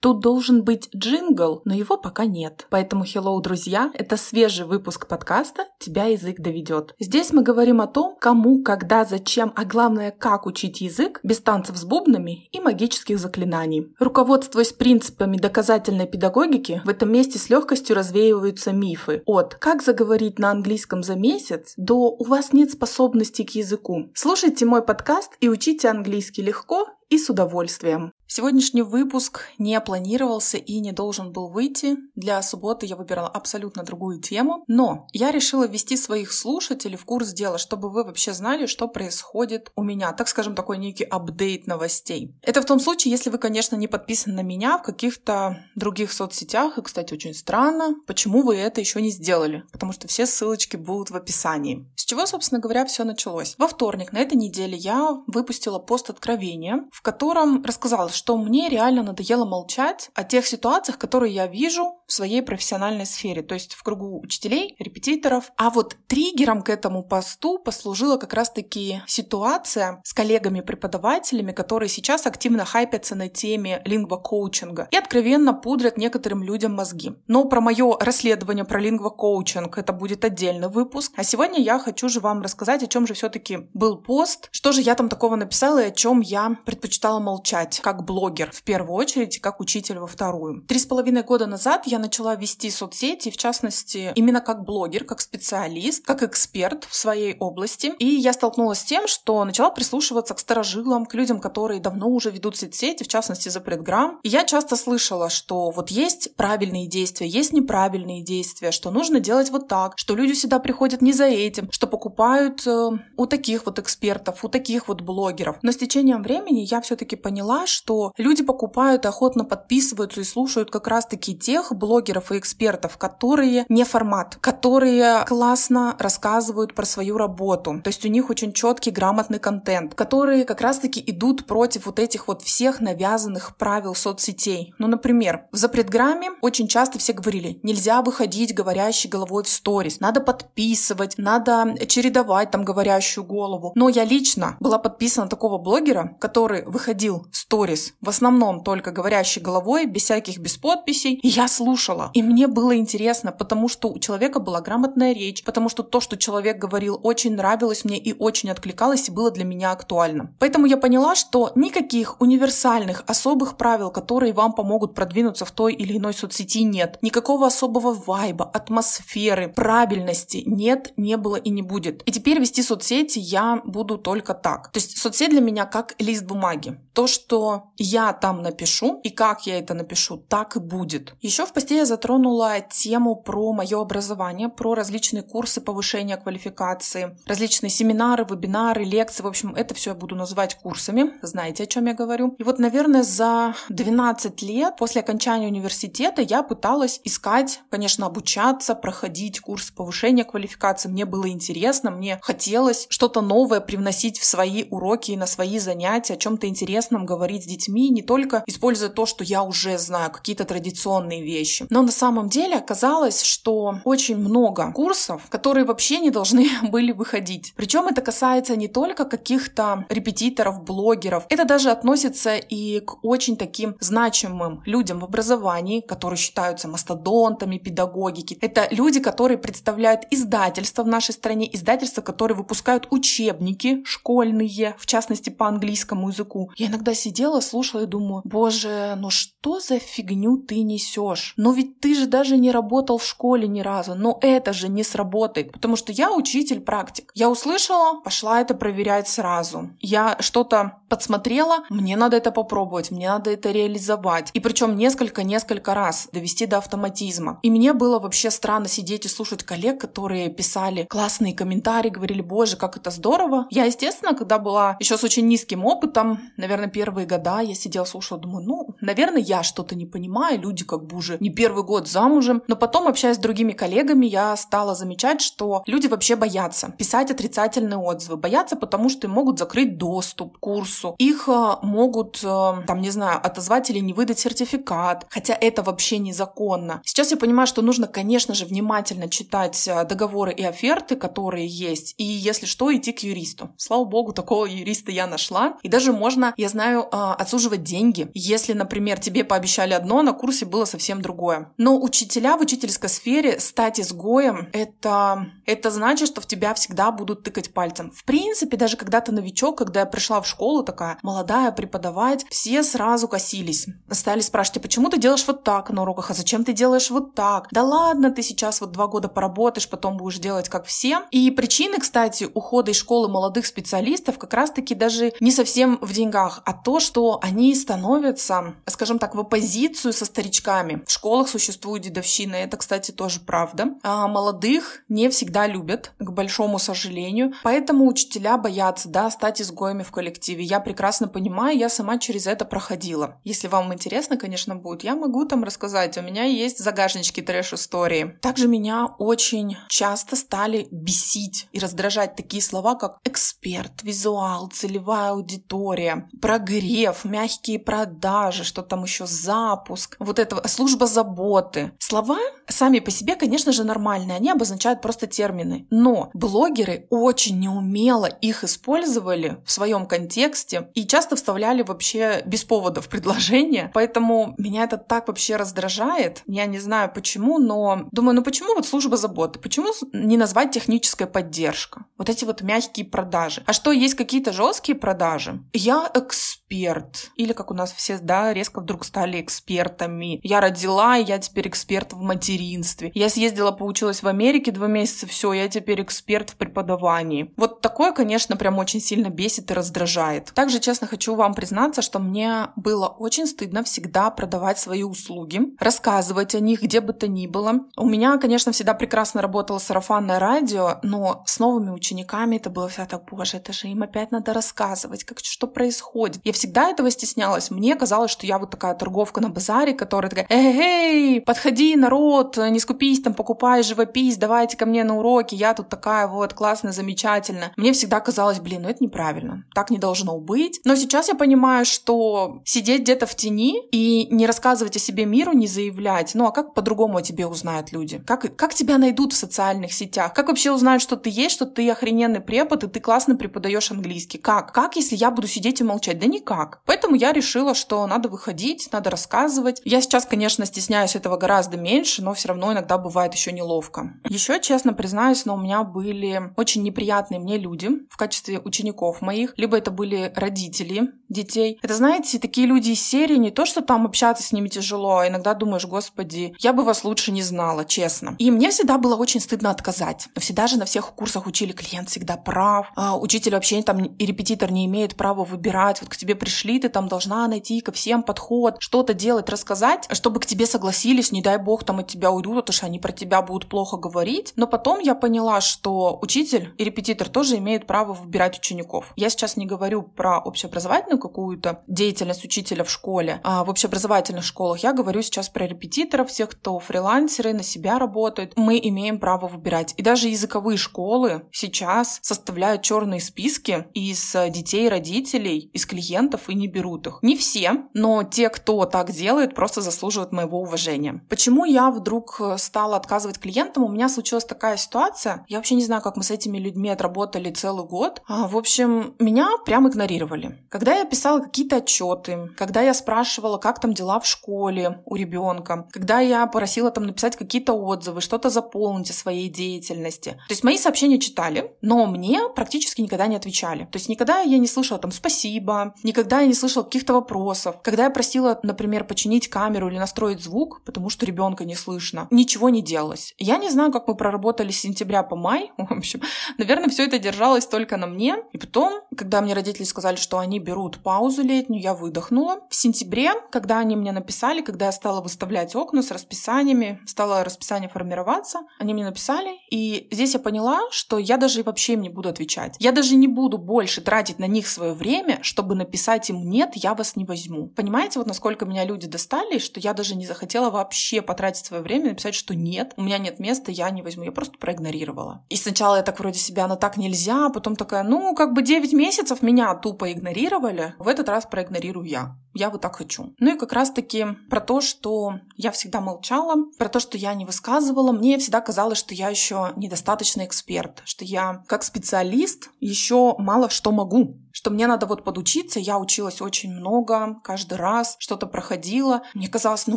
Тут должен быть джингл, но его пока нет. Поэтому, hello, друзья, это свежий выпуск подкаста «Тебя язык доведет». Здесь мы говорим о том, кому, когда, зачем, а главное, как учить язык без танцев с бубнами и магических заклинаний. Руководствуясь принципами доказательной педагогики, в этом месте с легкостью развеиваются мифы от «как заговорить на английском за месяц» до «у вас нет способности к языку». Слушайте мой подкаст и учите английский легко и с удовольствием. Сегодняшний выпуск не планировался и не должен был выйти. Для субботы я выбирала абсолютно другую тему, но я решила ввести своих слушателей в курс дела, чтобы вы вообще знали, что происходит у меня, так скажем, такой некий апдейт новостей. Это в том случае, если вы, конечно, не подписаны на меня в каких-то других соцсетях, и, кстати, очень странно, почему вы это еще не сделали, потому что все ссылочки будут в описании. С чего, собственно говоря, все началось? Во вторник на этой неделе я выпустила пост откровения, в котором рассказала, что мне реально надоело молчать о тех ситуациях, которые я вижу в своей профессиональной сфере, то есть в кругу учителей, репетиторов. А вот триггером к этому посту послужила как раз-таки ситуация с коллегами-преподавателями, которые сейчас активно хайпятся на теме лингвокоучинга и откровенно пудрят некоторым людям мозги. Но про мое расследование про лингвокоучинг это будет отдельный выпуск. А сегодня я хочу же вам рассказать, о чем же все-таки был пост, что же я там такого написала и о чем я предпочитала молчать, как блогер в первую очередь, как учитель во вторую. Три с половиной года назад я начала вести соцсети, в частности, именно как блогер, как специалист, как эксперт в своей области. И я столкнулась с тем, что начала прислушиваться к старожилам, к людям, которые давно уже ведут соцсети, в частности, запретграм. И я часто слышала, что вот есть правильные действия, есть неправильные действия, что нужно делать вот так, что люди сюда приходят не за этим, что покупают э, у таких вот экспертов, у таких вот блогеров. Но с течением времени я все-таки поняла, что люди покупают охотно подписываются и слушают как раз-таки тех блогеров и экспертов, которые не формат, которые классно рассказывают про свою работу. То есть у них очень четкий, грамотный контент, которые как раз-таки идут против вот этих вот всех навязанных правил соцсетей. Ну, например, в запретграмме очень часто все говорили, нельзя выходить говорящей головой в сторис, надо подписывать, надо чередовать там говорящую голову. Но я лично была подписана на такого блогера, который выходил в сторис в основном только говорящей головой, без всяких, без подписей. И я слушала. И мне было интересно, потому что у человека была грамотная речь, потому что то, что человек говорил, очень нравилось мне и очень откликалось и было для меня актуально. Поэтому я поняла, что никаких универсальных, особых правил, которые вам помогут продвинуться в той или иной соцсети, нет. Никакого особого вайба, атмосферы, правильности нет, не было и не будет. И теперь вести соцсети я буду только так. То есть соцсеть для меня как лист бумаги. То, что я там напишу и как я это напишу, так и будет. Еще в посте я затронула тему про мое образование, про различные курсы повышения квалификации, различные семинары, вебинары, лекции. В общем, это все я буду называть курсами. Знаете, о чем я говорю. И вот, наверное, за 12 лет после окончания университета я пыталась искать, конечно, обучаться, проходить курсы повышения квалификации. Мне было интересно, мне хотелось что-то новое привносить в свои уроки и на свои занятия, о чем-то интересном говорить с детьми, не только используя то, что я уже знаю, какие-то традиционные вещи. Но на самом деле оказалось, что очень много курсов, которые вообще не должны были выходить. Причем это касается не только каких-то репетиторов, блогеров, это даже относится и к очень таким значимым людям в образовании, которые считаются мастодонтами педагогики. Это люди, которые представляют издательства в нашей стране, издательства, которые выпускают учебники школьные, в частности по английскому языку. Я иногда сидела, слушала и думаю, боже, ну что за фигню ты несешь? Ну ведь ты же даже не работал в школе ни разу, но это же не сработает, потому что я учитель-практик. Я услышала, пошла это проверять сразу. Я что-то подсмотрела, мне надо это попробовать, мне надо это реализовать. И причем несколько-несколько раз довести до автоматизма. И мне было вообще странно сидеть и слушать коллег, которые писали классные комментарии, говорили, боже, как это здорово. Я, естественно, когда была еще с очень низким опытом, наверное, первые года, я сидела, слушала, думаю, ну, наверное, я что-то не понимаю, люди как бы уже не первый год замужем. Но потом, общаясь с другими коллегами, я стала замечать, что люди вообще боятся писать отрицательные отзывы. Боятся, потому что им могут закрыть доступ к курсу. Их э, могут, э, там, не знаю, отозвать или не выдать сертификат. Хотя это вообще незаконно. Сейчас я понимаю, что нужно, конечно же, внимательно читать э, договоры и оферты, которые есть. И если что, идти к юристу. Слава богу, такого юриста я нашла. И даже можно, я знаю, отсутствие заслуживать деньги, если, например, тебе пообещали одно, на курсе было совсем другое. Но учителя в учительской сфере стать изгоем, это, это значит, что в тебя всегда будут тыкать пальцем. В принципе, даже когда ты новичок, когда я пришла в школу такая молодая преподавать, все сразу косились. Стали спрашивать, а почему ты делаешь вот так на уроках, а зачем ты делаешь вот так? Да ладно, ты сейчас вот два года поработаешь, потом будешь делать как все. И причины, кстати, ухода из школы молодых специалистов как раз-таки даже не совсем в деньгах, а то, что они становятся, скажем так, в оппозицию со старичками. В школах существует дедовщина, это, кстати, тоже правда. А молодых не всегда любят, к большому сожалению. Поэтому учителя боятся, да, стать изгоями в коллективе. Я прекрасно понимаю, я сама через это проходила. Если вам интересно, конечно, будет, я могу там рассказать. У меня есть загашнички трэш-истории. Также меня очень часто стали бесить и раздражать такие слова, как эксперт, визуал, целевая аудитория, прогрев, мягкие продажи, что там еще запуск, вот это служба заботы. Слова сами по себе, конечно же, нормальные, они обозначают просто термины. Но блогеры очень неумело их использовали в своем контексте и часто вставляли вообще без повода в предложение. Поэтому меня это так вообще раздражает. Я не знаю почему, но думаю, ну почему вот служба заботы? Почему не назвать техническая поддержка? Вот эти вот мягкие продажи. А что, есть какие-то жесткие продажи? Я эксперт. Или как у нас все, да, резко вдруг стали экспертами. Я родила, и я теперь эксперт в материнстве. Я съездила, поучилась в Америке два месяца, все, я теперь эксперт в преподавании. Вот такое, конечно, прям очень сильно бесит и раздражает. Также, честно, хочу вам признаться, что мне было очень стыдно всегда продавать свои услуги, рассказывать о них где бы то ни было. У меня, конечно, всегда прекрасно работало сарафанное радио, но с новыми учениками это было всегда так, боже, это же им опять надо рассказывать, как что происходит. Я всегда этого стеснялась. Мне казалось, что я вот такая торговка на базаре, которая такая, эй, подходи, народ, не скупись, там, покупай, живопись, давайте ко мне на уроки, я тут такая вот классная, замечательная. Мне всегда казалось, блин, ну это неправильно, так не должно быть. Но сейчас я понимаю, что сидеть где-то в тени и не рассказывать о себе миру, не заявлять, ну а как по-другому о тебе узнают люди? Как, как тебя найдут в социальных сетях? Как вообще узнают, что ты есть, что ты охрененный препод, и ты классно преподаешь английский? Как? Как, если я буду сидеть и молчать? Да никак. Поэтому я решила, что надо выходить, надо рассказывать. Я сейчас, конечно, стесняюсь этого гораздо меньше, но все равно иногда бывает еще неловко. Еще, честно признаюсь, но у меня были очень неприятные мне люди в качестве учеников моих. Либо это были родители детей. Это, знаете, такие люди из серии, не то, что там общаться с ними тяжело, а иногда думаешь, господи, я бы вас лучше не знала, честно. И мне всегда было очень стыдно отказать. Всегда же на всех курсах учили, клиент всегда прав, а учитель вообще там и репетитор не имеет права выбирать. Вот к тебе пришли, ты там должна найти ко всем подход, что-то делать, рассказать, чтобы к тебе согласились, не дай бог там от тебя уйдут, потому что они про тебя будут плохо говорить. Но потом я поняла, что учитель и репетитор тоже имеют право выбирать учеников. Я сейчас не говорю про общеобразовательную какую-то деятельность учителя в школе, а в общеобразовательных школах я говорю сейчас про репетиторов, всех, кто фрилансеры, на себя работают. Мы имеем право выбирать. И даже языковые школы сейчас составляют черные списки из детей, родителей, из клиентов и не берут их. Не все, но те, кто так делает, просто заслуживают моего уважения. Почему я вдруг стала отказывать клиентам? У меня случилась такая ситуация. Я вообще не знаю, как мы с этими людьми отработали целый год. А, в общем, меня прям игнорировали. Когда я писала какие-то отчеты, когда я спрашивала, как там дела в школе у ребенка, когда я просила там написать какие-то отзывы, что-то заполнить о своей деятельности. То есть мои сообщения читали, но мне практически никогда не отвечали. То есть никогда я не слышала там спасибо, никогда я не слышала каких-то вопросов. Когда я просила, например, починить камеру или настроить звук, потому что ребенка не слышно, ничего не делалось. Я не знаю, как мы проработали с сентября по май. В общем, наверное, все это держалось только на мне. И потом, когда мне родители сказали, что они берут паузу летнюю, я выдохнула. В сентябре, когда они мне написали, когда я стала выставлять окна с расписаниями, стало расписание формироваться, они мне написали, и здесь я поняла, что я даже вообще им не буду отвечать. Я даже не буду больше тратить на них свое время, чтобы написать им «нет, я вас не возьму». Понимаете, вот насколько меня люди достали, что я даже не захотела вообще потратить свое время написать, что «нет, у меня нет места, я не возьму». Я просто проигнорировала. И сначала я так вроде себя, но так нельзя, а потом такая, ну, как бы 9 месяцев меня тупо игнорировали, в этот раз проигнорирую я. Я вот так хочу. Ну и как раз-таки про то, что я всегда молчала, про то, что я не высказывала. Мне всегда казалось, что я еще недостаточно эксперт, что я как специалист еще мало что могу что мне надо вот подучиться. Я училась очень много, каждый раз что-то проходила. Мне казалось, ну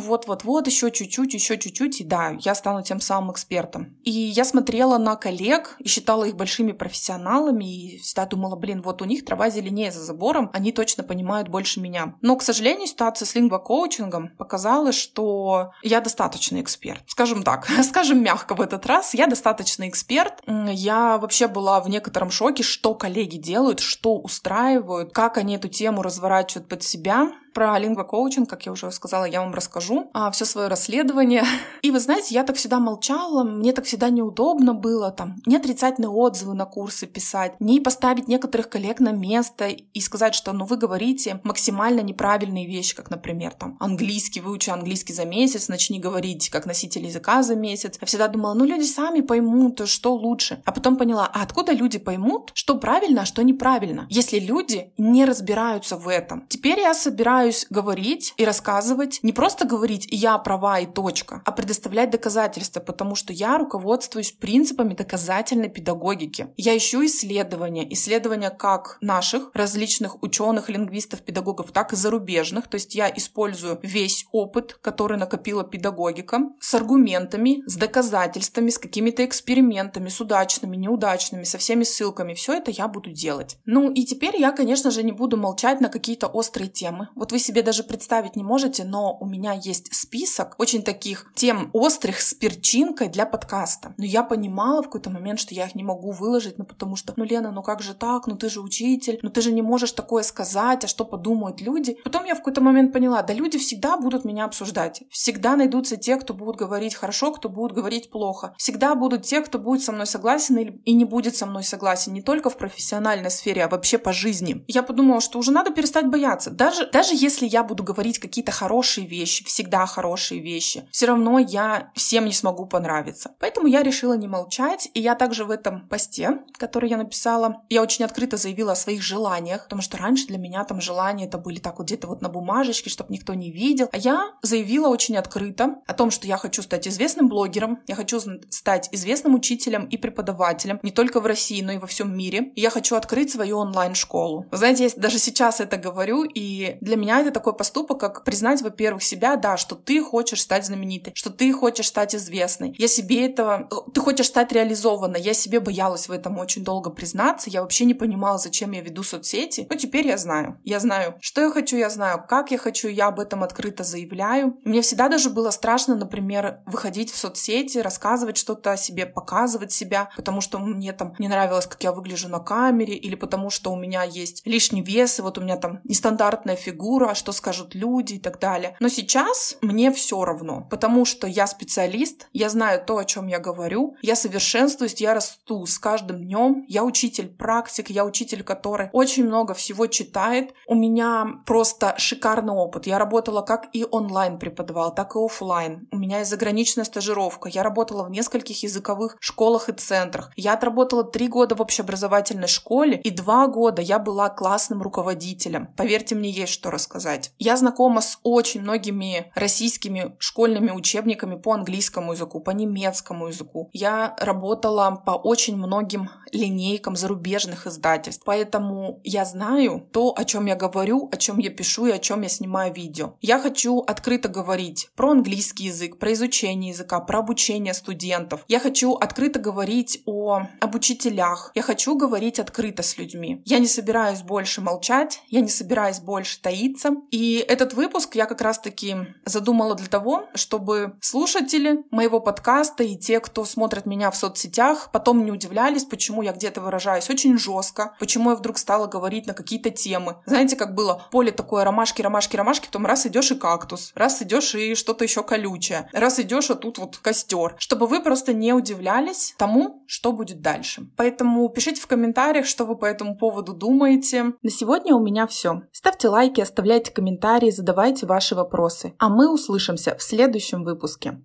вот-вот-вот, еще чуть-чуть, еще чуть-чуть, и да, я стану тем самым экспертом. И я смотрела на коллег и считала их большими профессионалами, и всегда думала, блин, вот у них трава зеленее за забором, они точно понимают больше меня. Но, к сожалению, ситуация с лингвокоучингом показала, что я достаточно эксперт. Скажем так, скажем мягко в этот раз, я достаточно эксперт. Я вообще была в некотором шоке, что коллеги делают, что устраивают, как они эту тему разворачивают под себя. Про лингвокоучинг, как я уже сказала, я вам расскажу. А, все свое расследование. И вы знаете, я так всегда молчала, мне так всегда неудобно было там не отрицательные отзывы на курсы писать, не поставить некоторых коллег на место и сказать, что ну вы говорите максимально неправильные вещи, как, например, там английский, выучи английский за месяц, начни говорить как носитель языка за месяц. Я всегда думала, ну люди сами поймут, что лучше. А потом поняла, а откуда люди поймут, что правильно, а что неправильно, если люди не разбираются в этом. Теперь я собираю стараюсь говорить и рассказывать, не просто говорить «я права и точка», а предоставлять доказательства, потому что я руководствуюсь принципами доказательной педагогики. Я ищу исследования, исследования как наших различных ученых, лингвистов, педагогов, так и зарубежных. То есть я использую весь опыт, который накопила педагогика, с аргументами, с доказательствами, с какими-то экспериментами, с удачными, неудачными, со всеми ссылками. Все это я буду делать. Ну и теперь я, конечно же, не буду молчать на какие-то острые темы. Вот вы себе даже представить не можете, но у меня есть список очень таких тем острых с перчинкой для подкаста. Но я понимала в какой-то момент, что я их не могу выложить, ну потому что, ну Лена, ну как же так, ну ты же учитель, ну ты же не можешь такое сказать, а что подумают люди. Потом я в какой-то момент поняла, да люди всегда будут меня обсуждать. Всегда найдутся те, кто будут говорить хорошо, кто будут говорить плохо. Всегда будут те, кто будет со мной согласен и не будет со мной согласен. Не только в профессиональной сфере, а вообще по жизни. Я подумала, что уже надо перестать бояться. Даже, даже если я буду говорить какие-то хорошие вещи, всегда хорошие вещи, все равно я всем не смогу понравиться. Поэтому я решила не молчать, и я также в этом посте, который я написала, я очень открыто заявила о своих желаниях, потому что раньше для меня там желания это были так вот где-то вот на бумажечке, чтобы никто не видел. А я заявила очень открыто о том, что я хочу стать известным блогером, я хочу стать известным учителем и преподавателем не только в России, но и во всем мире. И я хочу открыть свою онлайн-школу. Знаете, я даже сейчас это говорю, и для меня меня это такой поступок, как признать, во-первых, себя, да, что ты хочешь стать знаменитой, что ты хочешь стать известной. Я себе этого... Ты хочешь стать реализованной. Я себе боялась в этом очень долго признаться. Я вообще не понимала, зачем я веду соцсети. Но теперь я знаю. Я знаю, что я хочу, я знаю, как я хочу, я об этом открыто заявляю. Мне всегда даже было страшно, например, выходить в соцсети, рассказывать что-то о себе, показывать себя, потому что мне там не нравилось, как я выгляжу на камере, или потому что у меня есть лишний вес, и вот у меня там нестандартная фигура, культура, а что скажут люди и так далее. Но сейчас мне все равно, потому что я специалист, я знаю то, о чем я говорю, я совершенствуюсь, я расту с каждым днем, я учитель практик, я учитель, который очень много всего читает. У меня просто шикарный опыт. Я работала как и онлайн преподавала, так и офлайн. У меня есть заграничная стажировка. Я работала в нескольких языковых школах и центрах. Я отработала три года в общеобразовательной школе, и два года я была классным руководителем. Поверьте мне, есть что рассказать сказать. Я знакома с очень многими российскими школьными учебниками по английскому языку, по немецкому языку. Я работала по очень многим линейкам зарубежных издательств, поэтому я знаю то, о чем я говорю, о чем я пишу и о чем я снимаю видео. Я хочу открыто говорить про английский язык, про изучение языка, про обучение студентов. Я хочу открыто говорить о, об учителях. Я хочу говорить открыто с людьми. Я не собираюсь больше молчать, я не собираюсь больше таиться, появиться. И этот выпуск я как раз-таки задумала для того, чтобы слушатели моего подкаста и те, кто смотрит меня в соцсетях, потом не удивлялись, почему я где-то выражаюсь очень жестко, почему я вдруг стала говорить на какие-то темы. Знаете, как было поле такое ромашки, ромашки, ромашки, потом раз идешь и кактус, раз идешь и что-то еще колючее, раз идешь, а тут вот костер. Чтобы вы просто не удивлялись тому, что будет дальше. Поэтому пишите в комментариях, что вы по этому поводу думаете. На сегодня у меня все. Ставьте лайки, оставляйте оставляйте комментарии, задавайте ваши вопросы. А мы услышимся в следующем выпуске.